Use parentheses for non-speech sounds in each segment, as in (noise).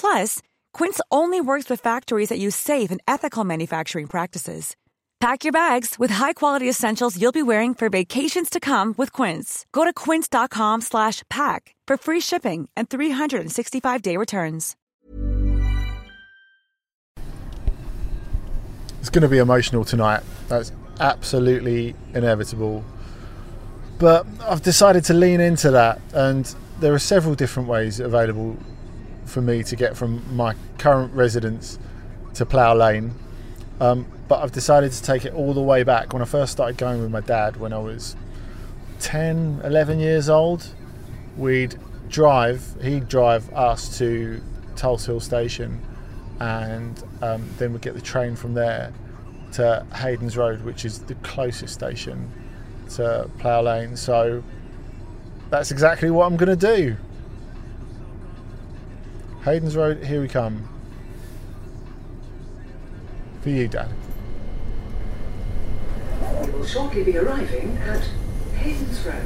Plus, Quince only works with factories that use safe and ethical manufacturing practices. Pack your bags with high-quality essentials you'll be wearing for vacations to come with Quince. Go to quince.com slash pack for free shipping and 365-day returns. It's going to be emotional tonight. That's absolutely inevitable. But I've decided to lean into that, and there are several different ways available for me to get from my current residence to Plough Lane. Um, but I've decided to take it all the way back when I first started going with my dad when I was 10, 11 years old. We'd drive, he'd drive us to Tulse Hill Station, and um, then we'd get the train from there to Haydons Road, which is the closest station to Plough Lane. So that's exactly what I'm going to do. Haydons Road, here we come. For you, Dad. We will shortly be arriving at Haydons Road.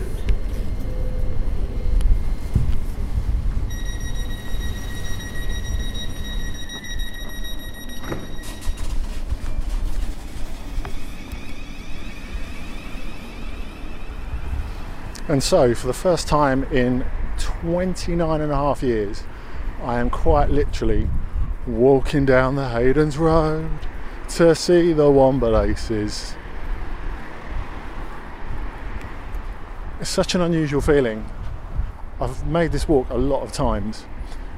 And so, for the first time in 29 and a half years, I am quite literally walking down the Haydons Road to see the Wombalaces. It's such an unusual feeling. I've made this walk a lot of times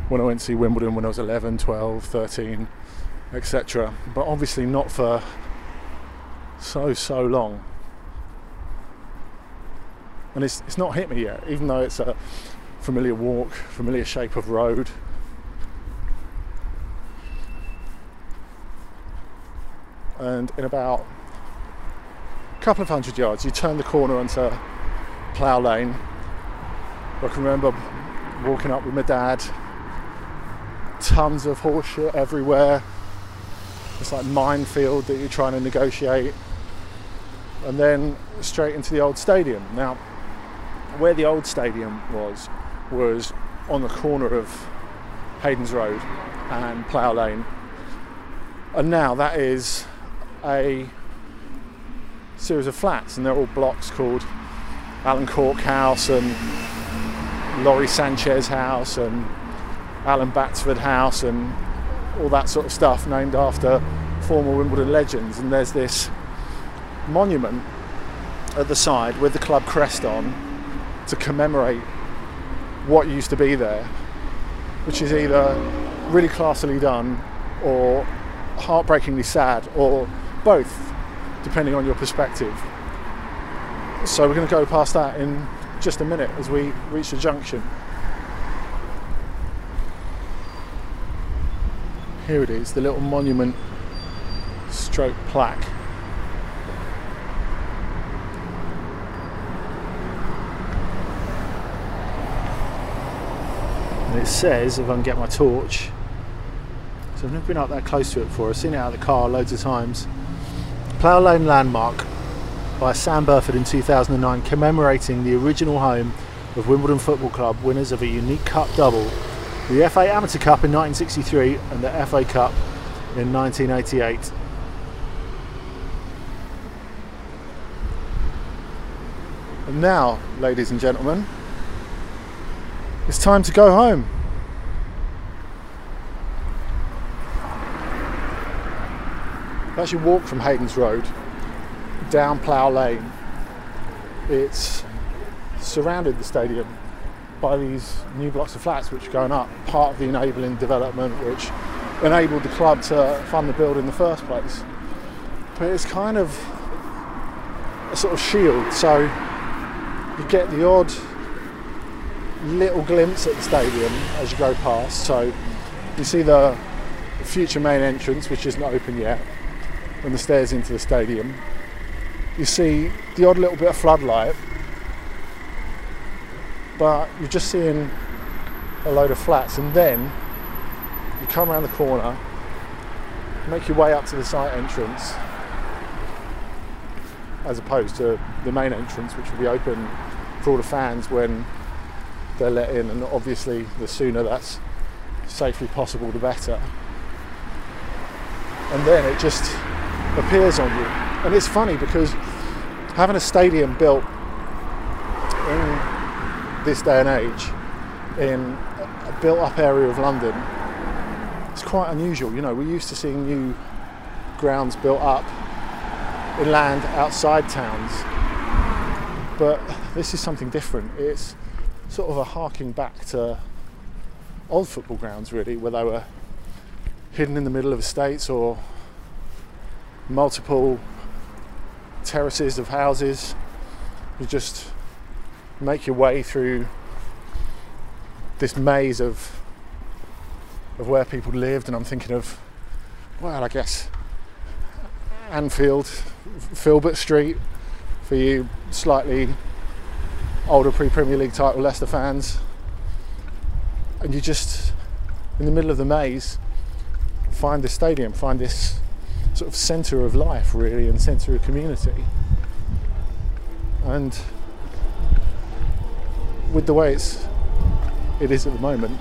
when I went to see Wimbledon when I was 11, 12, 13, etc. But obviously not for so, so long and it's, it's not hit me yet, even though it's a familiar walk, familiar shape of road. And in about a couple of hundred yards, you turn the corner onto Plough Lane. I can remember walking up with my dad, tons of horseshit everywhere. It's like minefield that you're trying to negotiate. And then straight into the old stadium. Now, where the old stadium was was on the corner of Haydons Road and Plough Lane, and now that is a series of flats, and they're all blocks called Alan Cork House and Lawrie Sanchez House and Allen Batsford House and all that sort of stuff, named after former Wimbledon legends. And there's this monument at the side with the club crest on to commemorate what used to be there, which is either really classily done or heartbreakingly sad or both, depending on your perspective. So we're going to go past that in just a minute as we reach the junction. Here it is, the little monument stroke plaque. and it says if I can get my torch so I've never been up that close to it before I've seen it out of the car loads of times Plough Lane Landmark by Sam Burford in 2009 commemorating the original home of Wimbledon Football Club, winners of a unique cup double the FA Amateur Cup in 1963 and the FA Cup in 1988. And now, ladies and gentlemen, it's time to go home. You walk from Haydons Road down Plough Lane, it's surrounded the stadium by these new blocks of flats which are going up, part of the enabling development which enabled the club to fund the build in the first place. But it's kind of a sort of shield, so you get the odd little glimpse at the stadium as you go past. So you see the future main entrance, which isn't open yet, and the stairs into the stadium. You see the odd little bit of floodlight, but you're just seeing a load of flats, and then you come around the corner, make your way up to the site entrance, as opposed to the main entrance, which will be open for all the fans when they're let in, and obviously the sooner that's safely possible, the better. And then it just appears on you. And it's funny because having a stadium built in this day and age in a built up area of London, it's quite unusual. You know, we're used to seeing new grounds built up in land outside towns, but this is something different. It's sort of a harking back to old football grounds, really, where they were hidden in the middle of estates or multiple terraces of houses. You just make your way through this maze of of where people lived, and I'm thinking of, well, I guess Anfield, Filbert Street, for you slightly older pre-Premier League title Leicester fans, and you just in the middle of the maze find this stadium, find this sort of centre of life, really, and centre of community. And with the way it's it is at the moment,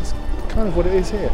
it's kind of what it is here.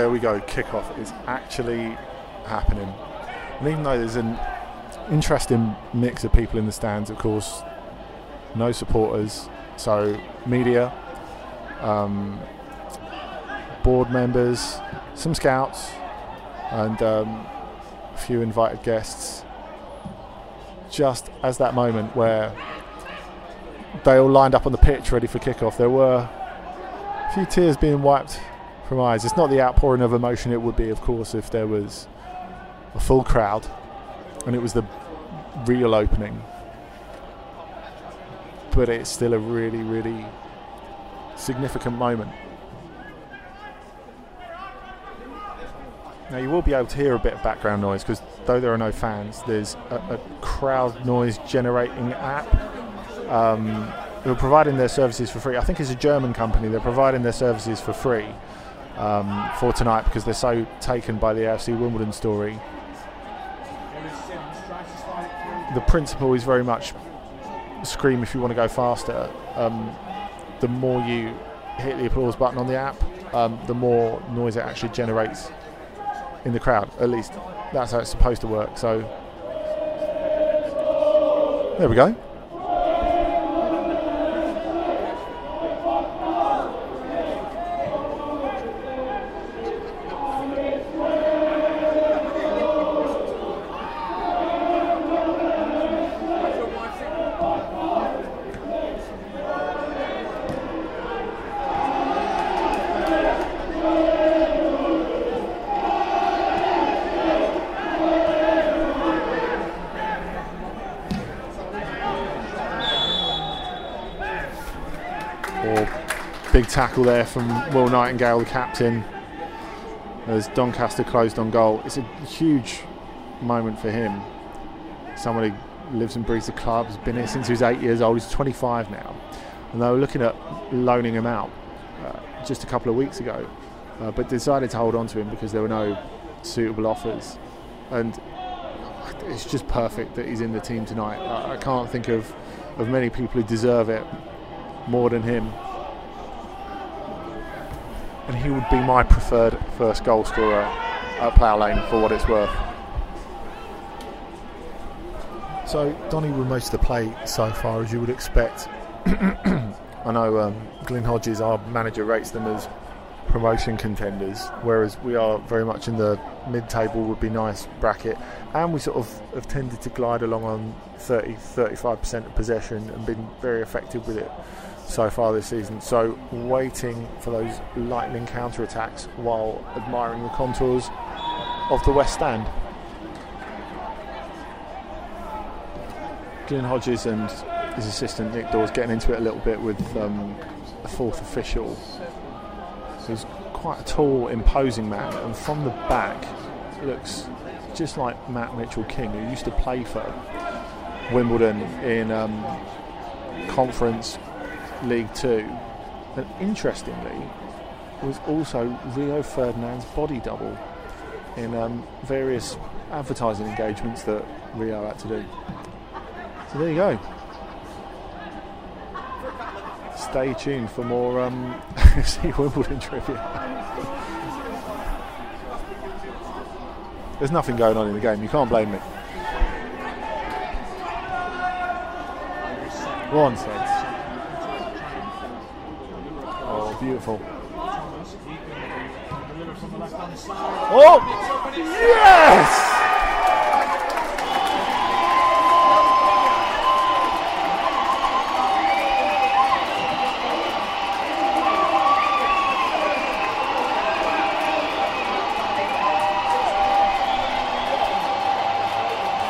There we go. Kickoff is actually happening. And even though there's an interesting mix of people in the stands, of course, no supporters, so media, um, board members, some scouts, and um, a few invited guests. Just as that moment where they all lined up on the pitch ready for kickoff, there were a few tears being wiped eyes. It's not the outpouring of emotion it would be, of course, if there was a full crowd and it was the real opening. But it's still a really, really significant moment. Now you will be able to hear a bit of background noise because though there are no fans, there's a, a crowd noise generating app. Um, who are providing their services for free. I think it's a German company. They're providing their services for free um, for tonight because they're so taken by the AFC Wimbledon story. The principle is very much scream if you want to go faster. Um, the more you hit the applause button on the app, um, the more noise it actually generates in the crowd. At least that's how it's supposed to work. So there we go. Big tackle there from Will Nightingale, the captain, as Doncaster closed on goal. It's a huge moment for him. Somebody lives and breathes the club, has been here since he was eight years old, he's 25 now. And they were looking at loaning him out uh, just a couple of weeks ago, uh, but decided to hold on to him because there were no suitable offers. And it's just perfect that he's in the team tonight. I, I can't think of, of many people who deserve it more than him and he would be my preferred first goal scorer at Plough Lane for what it's worth. So Donny will most of the play so far, as you would expect. (coughs) I know um, Glyn Hodges, our manager, rates them as promotion contenders, whereas we are very much in the mid-table would be nice bracket, and we sort of have tended to glide along on 30, 35% of possession and been very effective with it so far this season. So waiting for those lightning counter attacks while admiring the contours of the West Stand. Glyn Hodges and his assistant Nick Daws getting into it a little bit with um, a fourth official who's quite a tall, imposing man, and from the back looks just like Mat Mitchel-King, who used to play for Wimbledon in um, conference League Two, and interestingly, was also Rio Ferdinand's body double in um, various advertising engagements that Rio had to do. So there you go. Stay tuned for more um, (laughs) Wimbledon trivia. There's nothing going on in the game. You can't blame me. One set. Beautiful. Oh! Yes!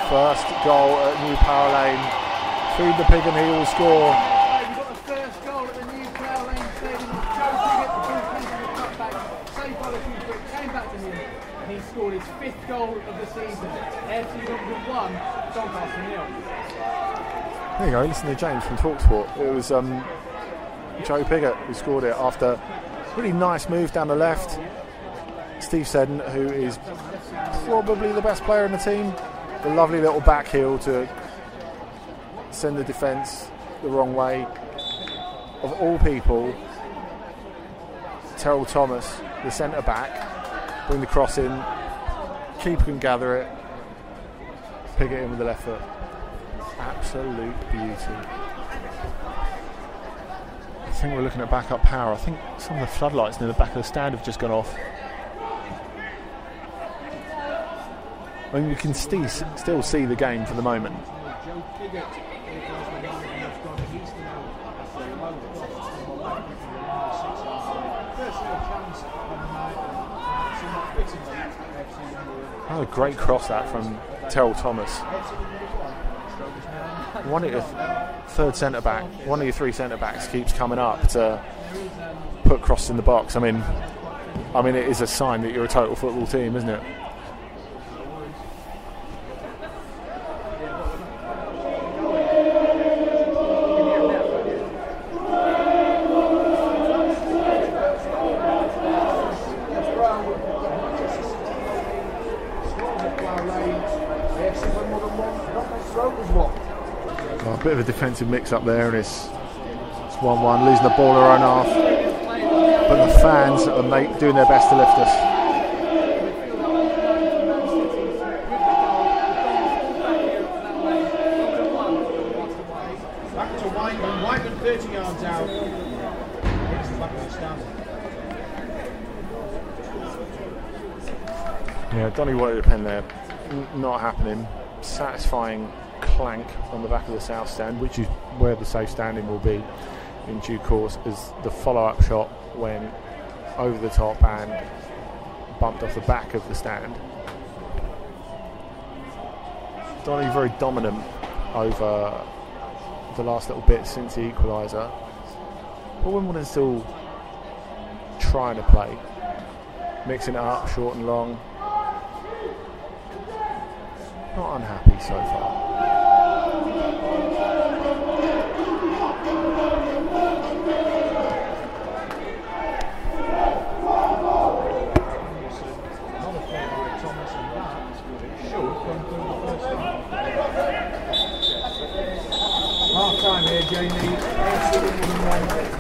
First goal at New Plough Lane. Feed the pig and he will score. scored his fifth goal of the season. AFC Wimbledon 1, Doncaster nil. There you go, listen to James from Talksport. It was um, Joe Pigott who scored it after a really nice move down the left. Steve Seddon, who is probably the best player in the team, the lovely little back heel to send the defence the wrong way. Of all people, Terell Thomas, the centre back, bring the cross in. Keeper can gather it, pick it in with the left foot. Absolute beauty. I think we're looking at backup power. I think some of the floodlights near the back of the stand have just gone off. I mean, we can still see the game for the moment. Oh, a great cross that from Terell Thomas. One of your third centre back, one of your three centre backs keeps coming up to put cross in the box. I mean, I mean, it is a sign that you're a total football team, isn't it? Of a defensive mix up there, and it's it's one-one, losing the ball our own half. But the fans are make, doing their best to lift us. Back to Whiteman. Whiteman 30 yards out. The back of the stand. Yeah, Donny wanted a pen there. N- not happening. Satisfying clank from the back of the south stand, which is where the safe standing will be in due course, as the follow-up shot went over the top and bumped off the back of the stand. Donny very dominant over the last little bit since the equaliser. But Wimbledon still trying to play, mixing it up, short and long. Not unhappy so far. Another corner with Thomas and that should come through the first half. Half time here, Jamie. AFC Wimbledon 1, Doncaster 1. It's half time.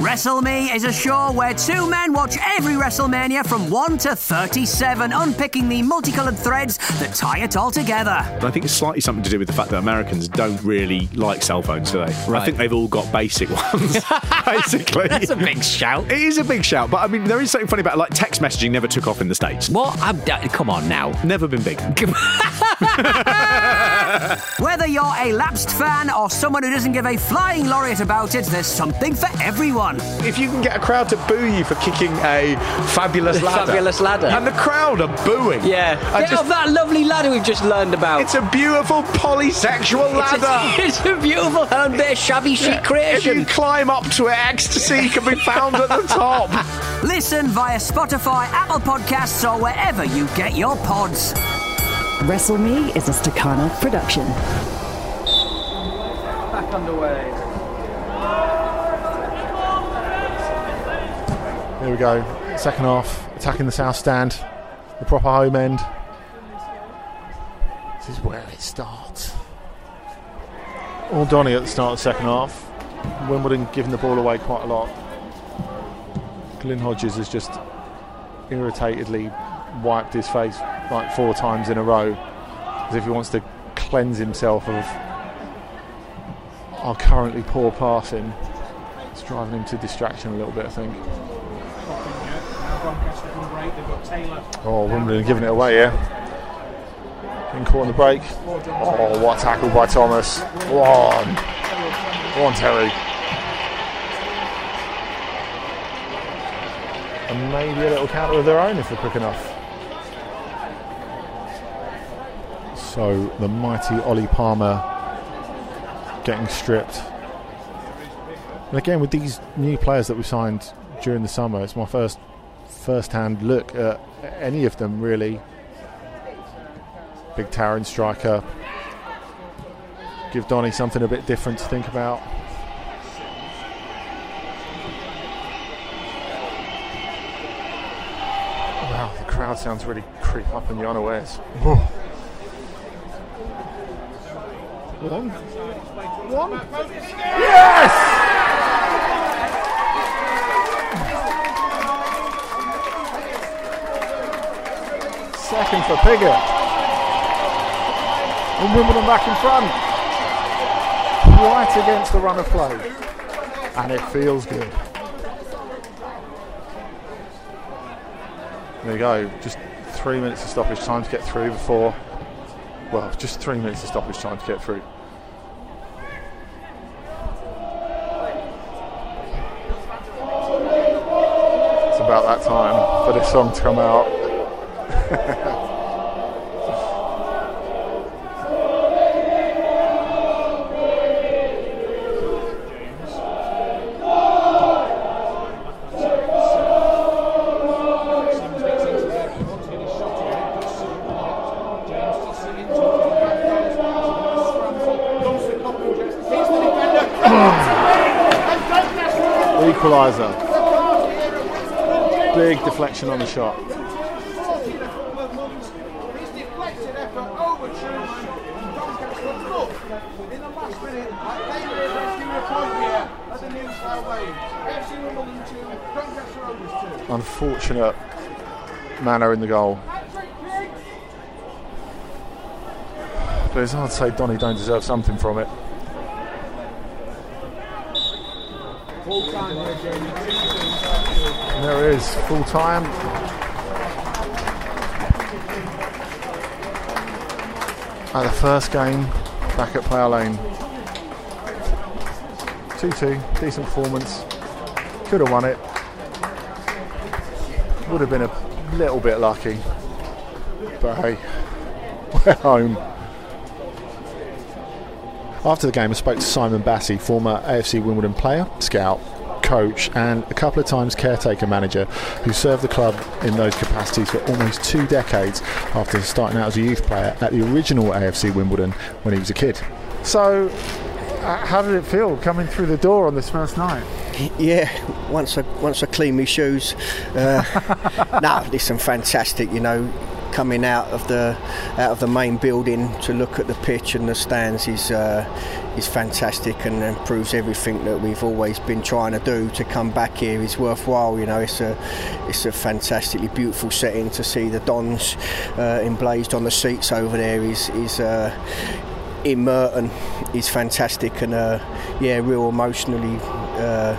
Wrestle Me is a show where two men watch every WrestleMania from 1 to 37, unpicking the multicolored threads that tie it all together. I think it's slightly something to do with the fact that Americans don't really like cell phones, do they? I think they've all got basic ones, (laughs) basically. That's a big shout. It is a big shout, but I mean, there is something funny about like text messaging never took off in the States. What? I'm, uh, come on now. Never been big. (laughs) Whether you're a lapsed fan or someone who doesn't give a flying lariat about it, there's something for everyone. If you can get a crowd to boo you for kicking a fabulous (laughs) ladder, Fabulous ladder. and the crowd are booing, Yeah. I Get just- off that lovely ladder we've just learned about. it's a beautiful polysexual It's a- ladder. (laughs) It's a, beautiful hand bit of shabby chic If creation. you climb up to it, ecstasy can be found at the (laughs) top. Listen via Spotify, Apple Podcasts, or wherever you get your pods. Wrestle Me is a Stakhanov production. Back underway. Here we go. Second half, attacking the south stand, the proper home end. This is where it starts. All Donny at the start of the second half. Wimbledon giving the ball away quite a lot. Glyn Hodges has just irritatedly wiped his face like four times in a row, as if he wants to cleanse himself of our currently poor passing. It's driving him to distraction a little bit, I think. Break. They've got Taylor. Oh, Wimbledon giving it away, yeah. Getting caught on the break. Oh, what tackle by Thomas. Go on. Go on, Terry. And maybe a little counter of their own if they're quick enough. So the mighty Ollie Palmer getting stripped. And again, with these new players that we signed during the summer, it's my first first-hand look at any of them really. Big towering striker. Give Donny something a bit different to think about. Wow, the crowd sounds really creep up in the unawares. One. One. Yes! Second for Pigott. And Wimbledon back in front. Right against the run of play. And it feels good. There you go. Just three minutes of stoppage time to get through before. Well, just three minutes of stoppage time to get through. It's about that time for this song to come out. (laughs) Equaliser. Big deflection on the shot. Unfortunate manner in the goal. But it's hard to say Donny don't deserve something from it. Full time here, Jamie. And there is, full time. At the first game back at Plough Lane. 2 2, decent performance. Could have won it. Would have been a little bit lucky. But hey, (laughs) we're home. After the game, I spoke to Simon Bassey, former AFC Wimbledon player, scout, coach, and a couple of times caretaker manager, who served the club in those capacities for almost two decades after starting out as a youth player at the original AFC Wimbledon when he was a kid. So, uh, how did it feel coming through the door on this first night? Yeah, once I once I clean my shoes, uh, (laughs) no, listen, fantastic. You know, coming out of the out of the main building to look at the pitch and the stands is uh, is fantastic and, and proves everything that we've always been trying to do. To come back here is worthwhile. You know, it's a it's a fantastically beautiful setting to see the Dons uh, emblazed on the seats over there. Is is uh, in Merton is fantastic and uh, yeah, real emotionally uh,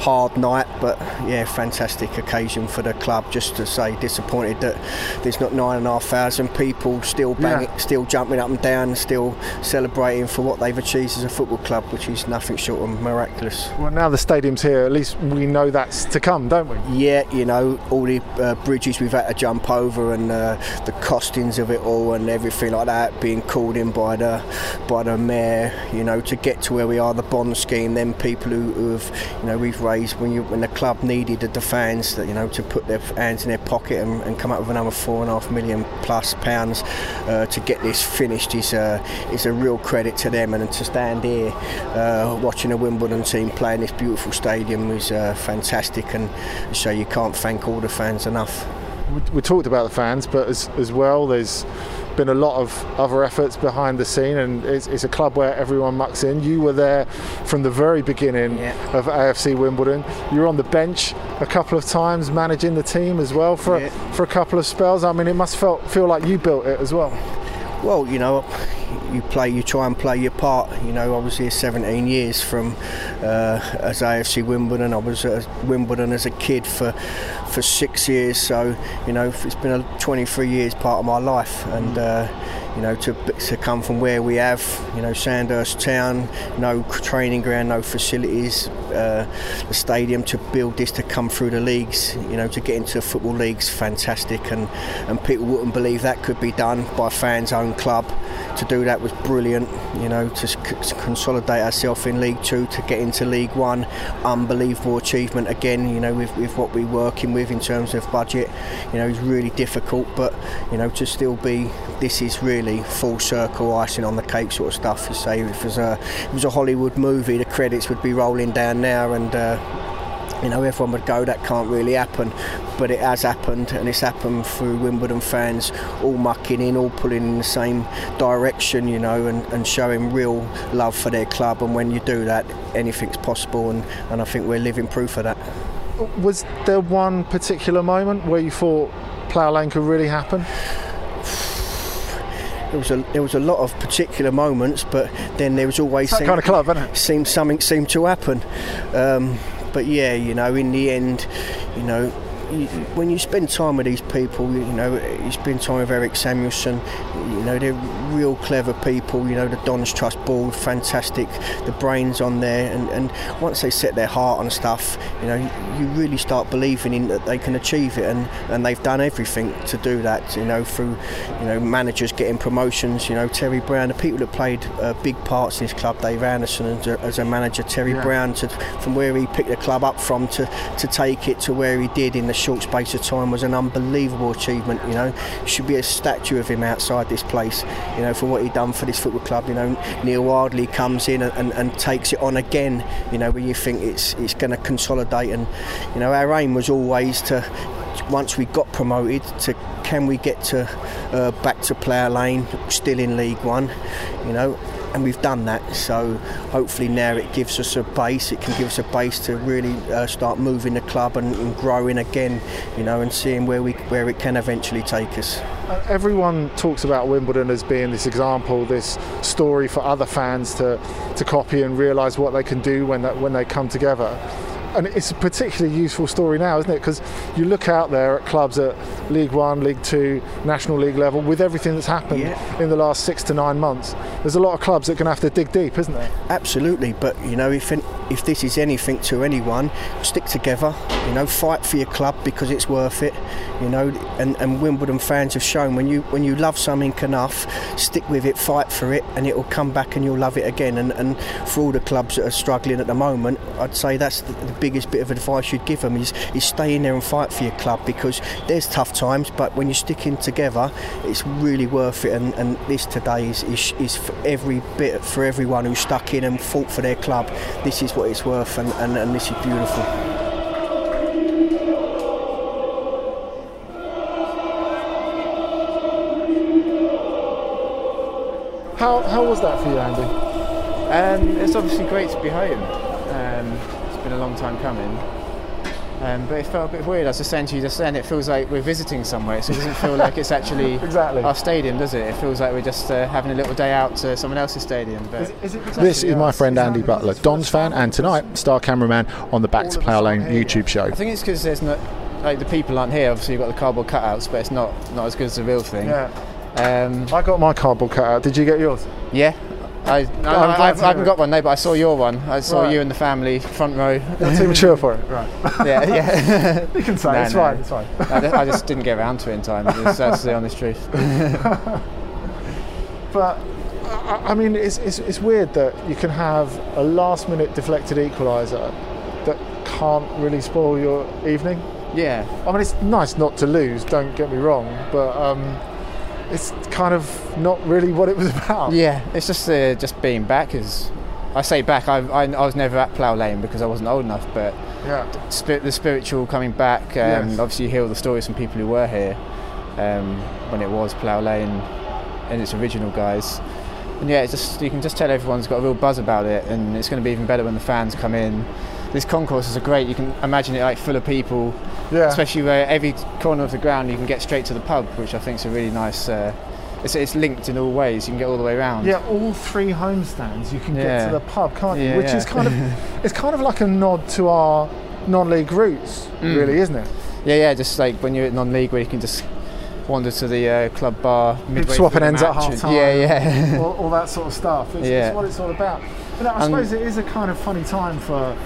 hard night, but yeah, fantastic occasion for the club. Just to say, disappointed that there's not nine and a half thousand people still banging, Yeah. still jumping up and down, still celebrating for what they've achieved as a football club, which is nothing short of miraculous. Well, now the stadium's here, at least we know that's to come, don't we? Yeah, you know, all the uh, bridges we've had to jump over and uh, the costings of it all and everything like that being called in by the by the mayor, you know, to get to where we are, the bond scheme, then people who, who have, you know, we've raised when you when the club needed the fans that you know to put their hands in their pocket and, and come up with another four and a half million plus pounds uh, to get this finished is uh, is a real credit to them and to stand here uh, watching a Wimbledon team play in this beautiful stadium is uh, fantastic and so you can't thank all the fans enough. we, we talked about the fans, but as, as well, there's been a lot of other efforts behind the scene, and it's, it's a club where everyone mucks in. You were there from the very beginning of AFC Wimbledon. You were on the bench a couple of times, managing the team as well for for a couple of spells. I mean, it must felt feel like you built it as well. Well, you know, you play, you try and play your part. You know, I was here 17 years from uh, as AFC Wimbledon. I was at Wimbledon as a kid for for six years. So, you know, it's been a 23 years part of my life, and uh, you know, to to come from where we have, you know, Sandhurst Town, no training ground, no facilities, uh, the stadium to build this to come through the leagues, you know, to get into the football leagues, fantastic, and and people wouldn't believe that could be done by fans' own club. To do that was brilliant, you know, to, to consolidate ourselves in League Two, to get into League One, unbelievable achievement again, you know, with, with what we're working with in terms of budget, you know, it's really difficult, but you know, to still be, this is really full circle icing on the cake sort of stuff. You say. If it was a, if it was a Hollywood movie, the credits would be rolling down now, and uh, you know everyone would go that can't really happen but it has happened and it's happened through Wimbledon fans all mucking in all pulling in the same direction you know and, and showing real love for their club and when you do that anything's possible and, and I think we're living proof of that Was there one particular moment where you thought Plough Lane could really happen? there was a there was a lot of particular moments, but then there was always that kind of club? Seemed something seemed to happen, um, but yeah, you know, in the end, you know. You, when you spend time with these people, you know, you spend time with Erik Samuelson, you know, they're real clever people, you know, the Dons Trust Board, fantastic, the brains on there, and, and once they set their heart on stuff, you know, you really start believing in that they can achieve it, and, and they've done everything to do that, you know, through, you know, managers getting promotions, you know, Terry Brown, the people that played uh, big parts in this club, Dave Anderson as a, as a manager, Terry Yeah. Brown, to, from where he picked the club up from to, to take it to where he did in the short space of time was an unbelievable achievement, you know, should be a statue of him outside this place, you know, for what he done for this football club, you know, Neal Ardley comes in and, and, and takes it on again, you know, when you think it's, it's going to consolidate. And, you know, our aim was always to once we got promoted to can we get to uh, back to Plough Lane still in League One you know and we've done that so hopefully now it gives us a base it can give us a base to really uh, start moving the club and, and growing again you know and seeing where we where it can eventually take us Uh, Everyone talks about Wimbledon as being this example, this story for other fans to, to copy and realise what they can do when that, when they come together. And it's a particularly useful story now, isn't it? Because you look out there at clubs at League One, League Two, National League level, with everything that's happened in the last six to nine months. There's a lot of clubs that are going to have to dig deep, isn't there? Absolutely, but you know, if if this is anything to anyone, stick together. You know, fight for your club because it's worth it. You know, and, and Wimbledon fans have shown when you when you love something enough, stick with it, fight for it, and it will come back and you'll love it again. And, and for all the clubs that are struggling at the moment, I'd say that's the, the biggest bit of advice you'd give them is is stay in there and fight for your club because there's tough times, but when you're sticking together, it's really worth it. And, and this today is, is is for every bit for everyone who's stuck in and fought for their club. This is what it's worth, and, and, and this is beautiful. How, how was that for you, Andy? Um, it's obviously great to be home. Um, it's been a long time coming. Um, but it felt a bit weird. I was just saying to you just then, it feels like we're visiting somewhere, so it doesn't feel like it's actually (laughs) Exactly. our stadium, does it? It feels like we're just uh, having a little day out to someone else's stadium. But it's This actually is my ours. friend Andy Butler, Don's fan, and tonight, star cameraman on the Back to Plough Lane YouTube show. I think it's because there's not like the people aren't here. Obviously, you've got the cardboard cutouts, but it's not not as good as the real thing. Yeah. Um, I got my cardboard cutout. Did you get yours? yeah. I, I, glad I, I haven't got one, no, but I saw your one. I saw Right. you and the family front row. You're too mature for it, right? (laughs) yeah, yeah. (laughs) You can say, it's fine, it's fine. I, just, I just didn't get around to it in time. That's that's the honest truth. (laughs) But I, I mean, it's, it's, it's weird that you can have a last minute deflected equaliser that can't really spoil your evening. Yeah. I mean, it's nice not to lose, don't get me wrong, but um, it's kind of not really what it was (laughs) about. Yeah, it's just uh, just being back. Is I say back. I, I, I was never at Plough Lane because I wasn't old enough. But Yeah. spi- the spiritual coming back. Um, Yes. Obviously, you hear all the stories from people who were here um, when it was Plough Lane. in its original guise. And yeah, it's just you can just tell everyone's got a real buzz about it, and it's going to be even better when the fans come in. These concourses are great. You can imagine it like full of people, Yeah. especially where every corner of the ground you can get straight to the pub, which I think is a really nice. Uh, it's, it's linked in all ways. You can get all the way around. Yeah, all three home stands you can get to the pub, can't you? Yeah, Which yeah. is kind of (laughs) it's kind of like a nod to our non-league roots, Mm. really, isn't it? Yeah, yeah, just like when you're at non-league where you can just wander to the uh, club bar midway swapping ends at half time. Yeah, yeah. all, all that sort of stuff. It's, Yeah. it's what it's all about. But I And- suppose it is a kind of funny time for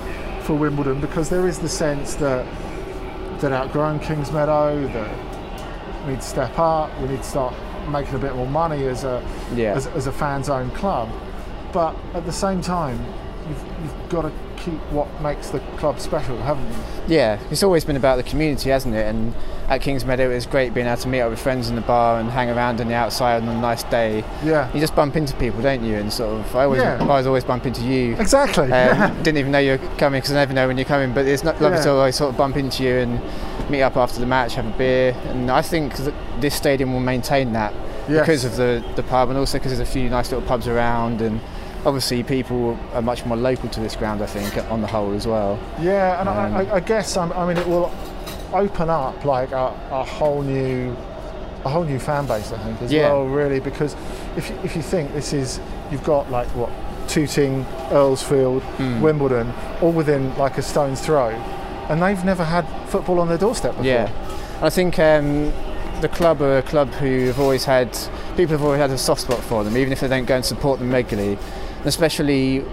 for Wimbledon because there is the sense that that outgrown Kings Meadow, that we need to step up, we need to start making a bit more money as a Yeah. as, as a fans own club. But at the same time, you've, you've got to keep what makes the club special, haven't you? Yeah, it's always been about the community, hasn't it? And at Kings Meadow, it was great being able to meet up with friends in the bar and hang around on the outside on a nice day. Yeah. You just bump into people, don't you? And sort of, I always, Yeah. I always always bump into you. Exactly. Um, (laughs) didn't even know you were coming because I never know when you're coming. But it's not lovely Yeah. to always sort of bump into you and meet up after the match, have a beer. And I think that this stadium will maintain that Yes. because of the the pub and also because there's a few nice little pubs around and. Obviously, people are much more local to this ground. I think, on the whole, as well. Yeah, and Um, I, I, guess um, I mean it will open up like a, a whole new a whole new fan base. I think as Yeah. well, really, because if you, if you think this is you've got like what Tooting, Earlsfield, Hmm. Wimbledon, all within like a stone's throw, and they've never had football on their doorstep before. Yeah, I think um, the club are a club who have always had people have always had a soft spot for them, even if they don't go and support them regularly. Especially,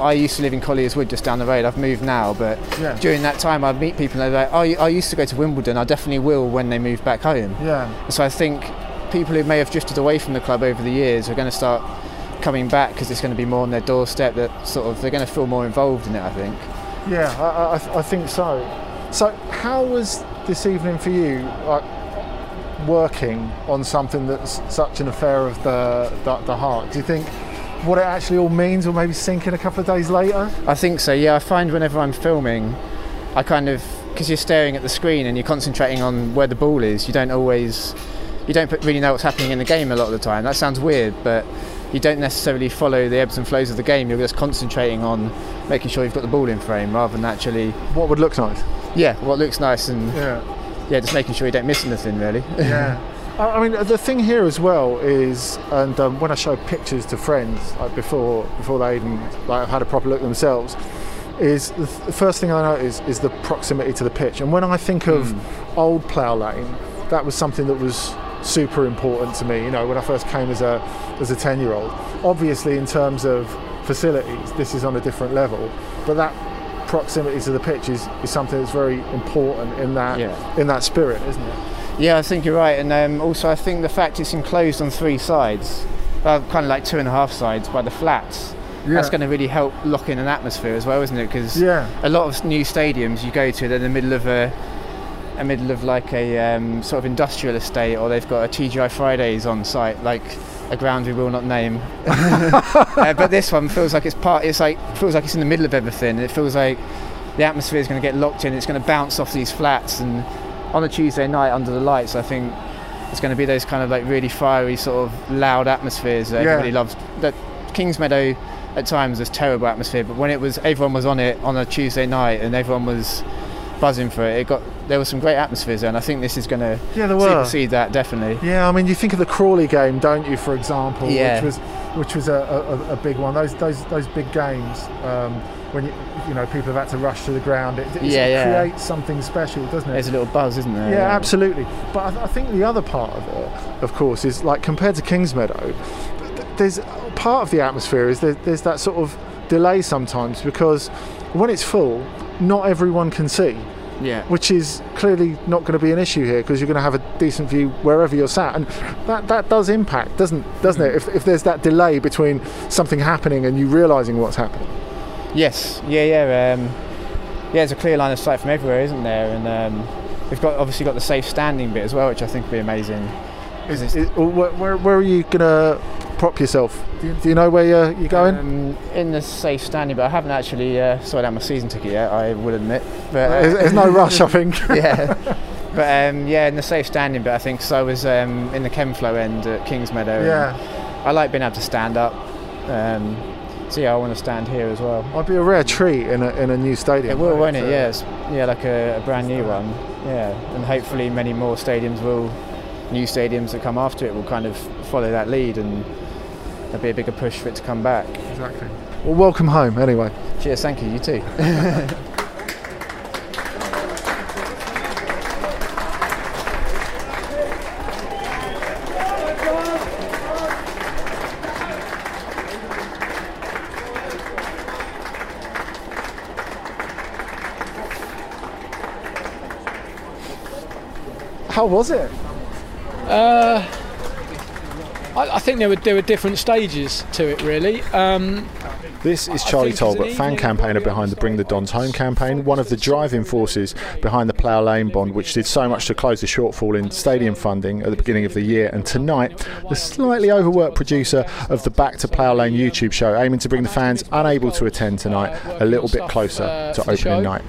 I used to live in Collier's Wood, just down the road. I've moved now, but Yeah. during that time, I'd meet people and they're like, "Oh, I used to go to Wimbledon. I definitely will when they move back home." Yeah. So I think people who may have drifted away from the club over the years are going to start coming back because it's going to be more on their doorstep. That sort of they're going to feel more involved in it. I think. Yeah, I, I, I think so. So, how was this evening for you? Like working on something that's such an affair of the the, the heart. Do you think what it actually all means will maybe sink in a couple of days later? I think so. Yeah, I find whenever I'm filming, I kind of because you're staring at the screen and you're concentrating on where the ball is. You don't always, you don't really know what's happening in the game a lot of the time. That sounds weird, but you don't necessarily follow the ebbs and flows of the game. You're just concentrating on making sure you've got the ball in frame rather than actually what would look nice. Yeah, what looks nice and yeah, yeah, just making sure you don't miss anything really. yeah. (laughs) I mean, the thing here as well is, and um, when I show pictures to friends, like before before they even like have had a proper look themselves, is the, th- the first thing I notice is the proximity to the pitch. And when I think of old Plough Lane, that was something that was super important to me. You know, when I first came as a as a ten year old. Obviously, in terms of facilities, this is on a different level, but that proximity to the pitch is, is something that's very important in that Yeah. in that spirit, isn't it? Yeah, I think you're right, and um, also I think the fact it's enclosed on three sides, uh, kind of like two and a half sides by the flats. Yeah. That's going to really help lock in an atmosphere as well, isn't it? Because Yeah. a lot of new stadiums you go to, they're in the middle of a, a middle of like a um, sort of industrial estate, or they've got a TGI Fridays on site, like a ground we will not name. (laughs) uh, but this one feels like it's part. It's like feels like it's in the middle of everything. It feels like the atmosphere is going to get locked in. It's going to bounce off these flats, and on a Tuesday night under the lights, I think it's going to be those kind of like really fiery, sort of loud atmospheres that Yeah. everybody loves. That Kings Meadow at times was terrible atmosphere, but when it was everyone was on it on a Tuesday night and everyone was buzzing for it, it got there was some great atmospheres there, and I think this is going to Yeah, there were. supersede that definitely. Yeah, I mean, you think of the Crawley game, don't you? For example, Yeah. which was which was a, a, a big one. Those those those big games um, when you you know people have had to rush to the ground. It, it Yeah, yeah. creates something special, doesn't it? There's a little buzz, isn't there? Yeah, absolutely. But I, th- I think the other part of it, of course, is like compared to Kingsmeadow, th- there's part of the atmosphere is there, there's that sort of delay sometimes because when it's full, not everyone can see. Yeah. Which is clearly not going to be an issue here because you're going to have a decent view wherever you're sat, and that, that does impact, doesn't doesn't it? If, if there's that delay between something happening and you realising what's happening. Yes, yeah, yeah. Um, yeah, there's a clear line of sight from everywhere, isn't there? And um, we've got obviously got the safe standing bit as well, which I think will be amazing. Is, is, where, where, where are you going to prop yourself? Do you, do you know where you're, you're going? Um, in the safe standing, but I haven't actually uh, sorted out my season ticket yet. I will admit. But uh, There's- there's no (laughs) rush, I think. (laughs) yeah. But um, yeah, in the safe standing bit, I think 'cause I was um, in the Chemflow end at Kingsmeadow. and Yeah. I like being able to stand up. Um, so yeah, I want to stand here as well. Might be a rare treat in a, in a new stadium. It will, right? won't it? So- Yes. Yeah, like a, a brand new one. Yeah, and hopefully many more stadiums will, new stadiums that come after it will kind of follow that lead, and there'll be a bigger push for it to come back. Exactly. Well, welcome home anyway. Cheers. Thank you. You too. (laughs) How was it? Uh, I, I think there were there were different stages to it really. Um, This is Charlie Talbot, fan campaigner behind the Bring the Dons Home campaign, one of the driving forces behind the Plough Lane Bond, which did so much to close the shortfall in stadium funding at the beginning of the year. And tonight, the slightly overworked producer of the Back to Plough Lane YouTube show, aiming to bring the fans unable to attend tonight a little bit closer uh, to show. opening night.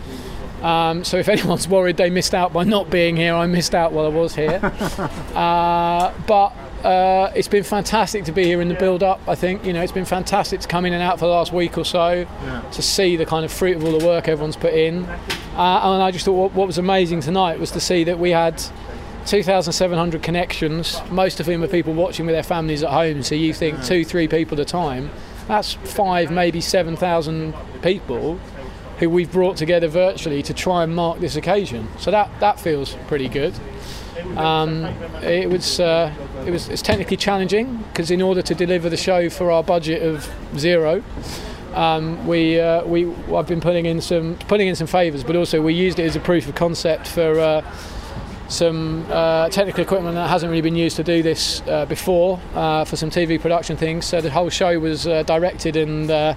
Um, so if (laughs) anyone's worried they missed out by not being here, I missed out while I was here. (laughs) uh, but uh, it's been fantastic to be here in the build-up. I think you know it's been fantastic to come in and out for the last week or so to see the kind of fruit of all the work everyone's put in. Uh, and I just thought what, what was amazing tonight was to see that we had 2,700 connections, most of whom are people watching with their families at home. So you think two, three people at a time. That's five, maybe 7,000 people who we've brought together virtually to try and mark this occasion. So that, that feels pretty good. Um, it was uh, it was it's technically challenging because in order to deliver the show for our budget of zero, um, we uh, we I've been putting in some putting in some favours, but also we used it as a proof of concept for. Uh, some uh, technical equipment that hasn't really been used to do this uh, before uh, for some TV production things. So the whole show was uh, directed and uh,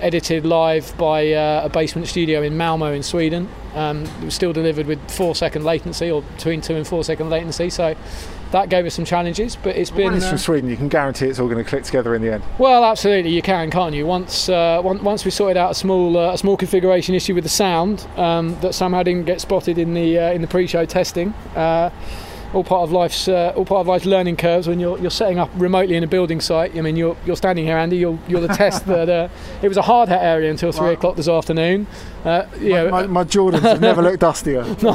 edited live by uh, a basement studio in Malmo in Sweden. Um, it was still delivered with four second latency or between two and four second latency. So that gave us some challenges, but it's been. When it's uh, from Sweden, you can guarantee it's all going to click together in the end. well, absolutely, you can, can't you? Once, uh, on- once we sorted out a small, uh, a small configuration issue with the sound um, that somehow didn't get spotted in the uh, in the pre-show testing. All part of life's uh, all part of life's learning curves when you're you're setting up remotely in a building site. I mean, you're you're standing here, Andy. You're you're the (laughs) test that uh, it was a hard hat area until three o'clock this afternoon. Uh, know, My, my Jordans have never looked dustier. (laughs) no.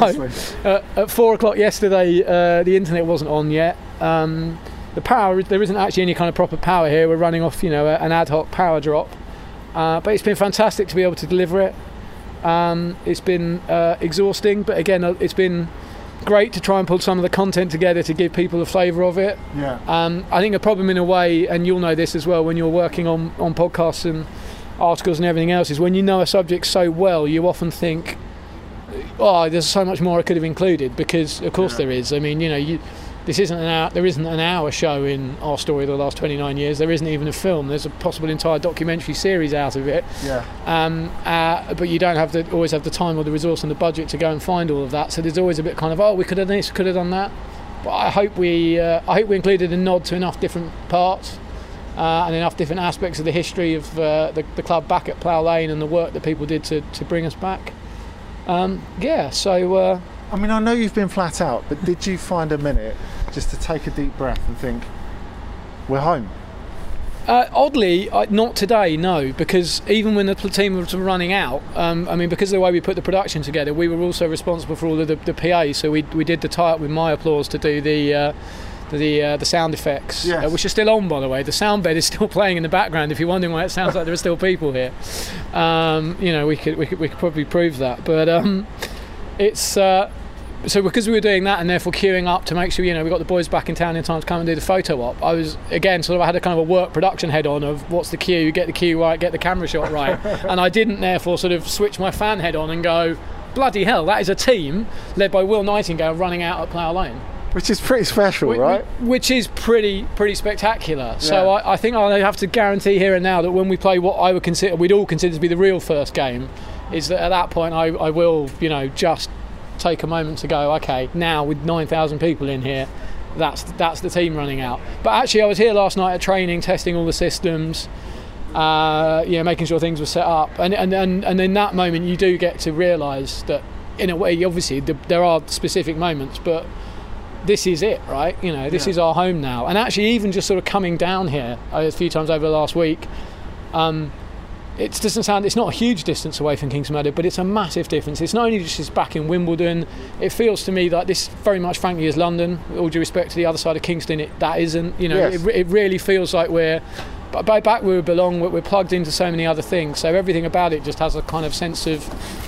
Uh, at four o'clock yesterday, uh, the internet wasn't on yet. Um, the power, there isn't actually any kind of proper power here. We're running off, you know, an ad hoc power drop. Uh, but it's been fantastic to be able to deliver it. Um, it's been uh, exhausting, but again, it's been great to try and pull some of the content together to give people a flavour of it. Yeah. Um, I think a problem in a way, and you'll know this as well when you're working on, on podcasts and articles and everything else, is when you know a subject so well, you often think, oh, there's so much more I could have included because, of course, there is. I mean, you know, you, this isn't an hour, there isn't an hour show in our story of the last 29 years. There isn't even a film. There's a possible entire documentary series out of it. Yeah. Um, uh, but you don't have the, always have the time or the resource and the budget to go and find all of that. So there's always a bit kind of, oh, we could have done this, could have done that. But I hope we, uh, I hope we included a nod to enough different parts. Uh, and enough different aspects of the history of uh, the, the club back at Plough Lane and the work that people did to, to bring us back. Um, yeah, so uh, I mean, I know you've been flat out, but did you find a minute just to take a deep breath and think, we're home? Uh, oddly, I, not today, no, because even when the team was running out, um, I mean, because of the way we put the production together, we were also responsible for all of the, the PA. So we, we did the tie up with My Applause to do the uh, the uh, the sound effects, Yes. uh, which are still on, by the way. The sound bed is still (laughs) playing in the background. If you're wondering why it sounds like there are still people here, um, you know, we could, we could we could probably prove that. But um, it's. Uh, so because we were doing that and therefore queuing up to make sure you know we got the boys back in town in time to come and do the photo op i was again sort of i had a kind of a work production head on of what's the cue get the cue right get the camera shot right (laughs) and i didn't therefore sort of switch my fan head on and go bloody hell that is a team led by will nightingale running out at plough lane Which is pretty special, Whi- right? Which is pretty pretty spectacular. So I, I think I have to guarantee here and now that when we play what I would consider we'd all consider to be the real first game, is that at that point I, I will you know just take a moment to go okay now with nine thousand people in here. That's that's the team running out. But actually, I was here last night at training, testing all the systems, uh, you know, making sure things were set up, and and and, and in that moment, you do get to realise that in a way, obviously, the, there are specific moments, but this is it, right? You know, this Yeah. is our home now. And actually, even just sort of coming down here a few times over the last week, um, it doesn't sound it's not a huge distance away from Kings Meadow, but it's a massive difference. It's not only just it's back in Wimbledon. It feels to me that this very much, frankly, is London. With all due respect to the other side of Kingston, it, that isn't. You know, Yes. it, it really feels like we're. But by back where we belong, we're, we're plugged into so many other things. So everything about it just has a kind of sense of,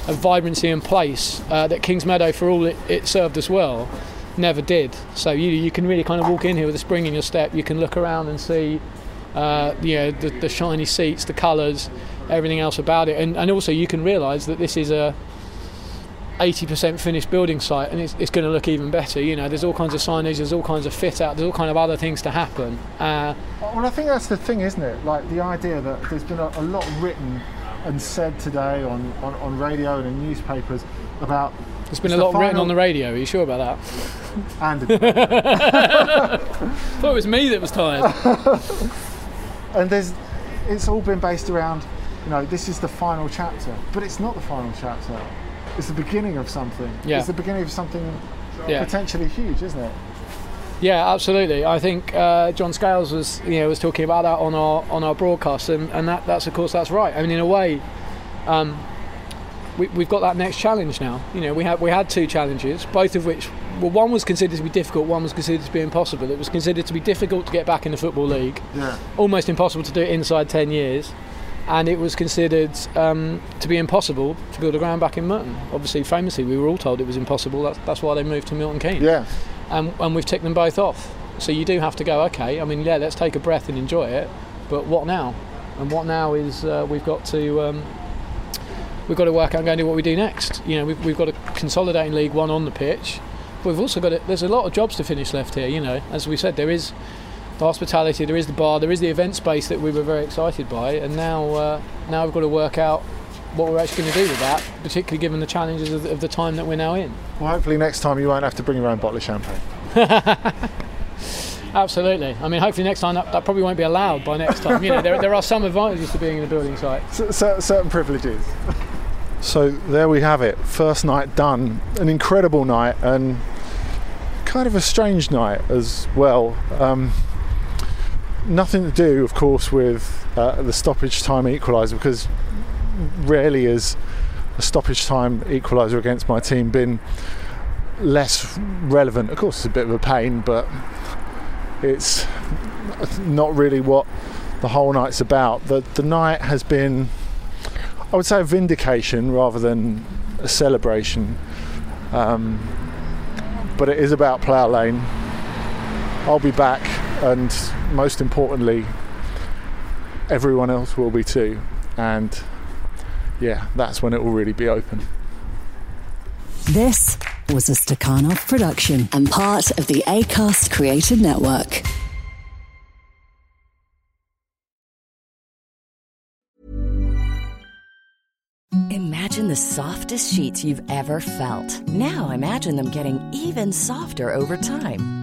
of vibrancy and place uh, that Kings Meadow, for all it, it served as well, never did. So you you can really kind of walk in here with a spring in your step. You can look around and see, uh, you know, the, the shiny seats, the colours, everything else about it, and and also you can realise that this is a 80% finished building site and it's, it's going to look even better you know there's all kinds of signage there's all kinds of fit out there's all kind of other things to happen uh, Well, I think that's the thing, isn't it? Like the idea that there's been a, a lot written and said today on, on, on radio and in newspapers about. there's been a the lot written on the radio are you sure about that (laughs) And (laughs) thought it was me that was tired (laughs) and there's, it's all been based around, you know, this is the final chapter, but it's not the final chapter. It's the beginning of something. Yeah. It's the beginning of something Yeah. potentially huge, isn't it? Yeah, absolutely. I think uh, John Scales was, you know, was talking about that on our on our broadcast, and, and that, that's of course that's right. I mean, in a way, um, we, we've got that next challenge now. You know, we had we had two challenges, both of which, well, one was considered to be difficult, one was considered to be impossible. It was considered to be difficult to get back in the football league, Yeah. almost impossible to do it inside ten years, and it was considered um, to be impossible to build a ground back in Merton. Obviously, famously, we were all told it was impossible. That's, that's why they moved to Milton Keynes Yeah. and, and we've ticked them both off. So you do have to go, okay, I mean, yeah, let's take a breath and enjoy it, but what now? And what now is uh, we've got to um, we've got to work out and go and do what we do next. You know, we've, we've got to consolidate in League One on the pitch. But we've also got to, there's a lot of jobs to finish left here. You know, as we said, there is hospitality, there is the bar, there is the event space that we were very excited by, and now uh, now we've got to work out what we're actually going to do with that, particularly given the challenges of, of the time that we're now in. Well, hopefully next time you won't have to bring your own bottle of champagne. (laughs) Absolutely. I mean, hopefully next time that, that probably won't be allowed by next time. You know, there, there are some advantages to being in a building site. (laughs) C- certain privileges. So there we have it. First night done. An incredible night and kind of a strange night as well. Um, nothing to do, of course, with uh, the stoppage time equaliser because rarely has a stoppage time equaliser against my team been less relevant. Of course, it's a bit of a pain, but it's not really what the whole night's about. The the night has been, I would say, a vindication rather than a celebration. Um, but it is about Plough Lane. I'll be back, and most importantly, everyone else will be too. And yeah, that's when it will really be open. This was a Stakhanov production and part of the ACAST Creative Network. Imagine the softest sheets you've ever felt. Now imagine them getting even softer over time.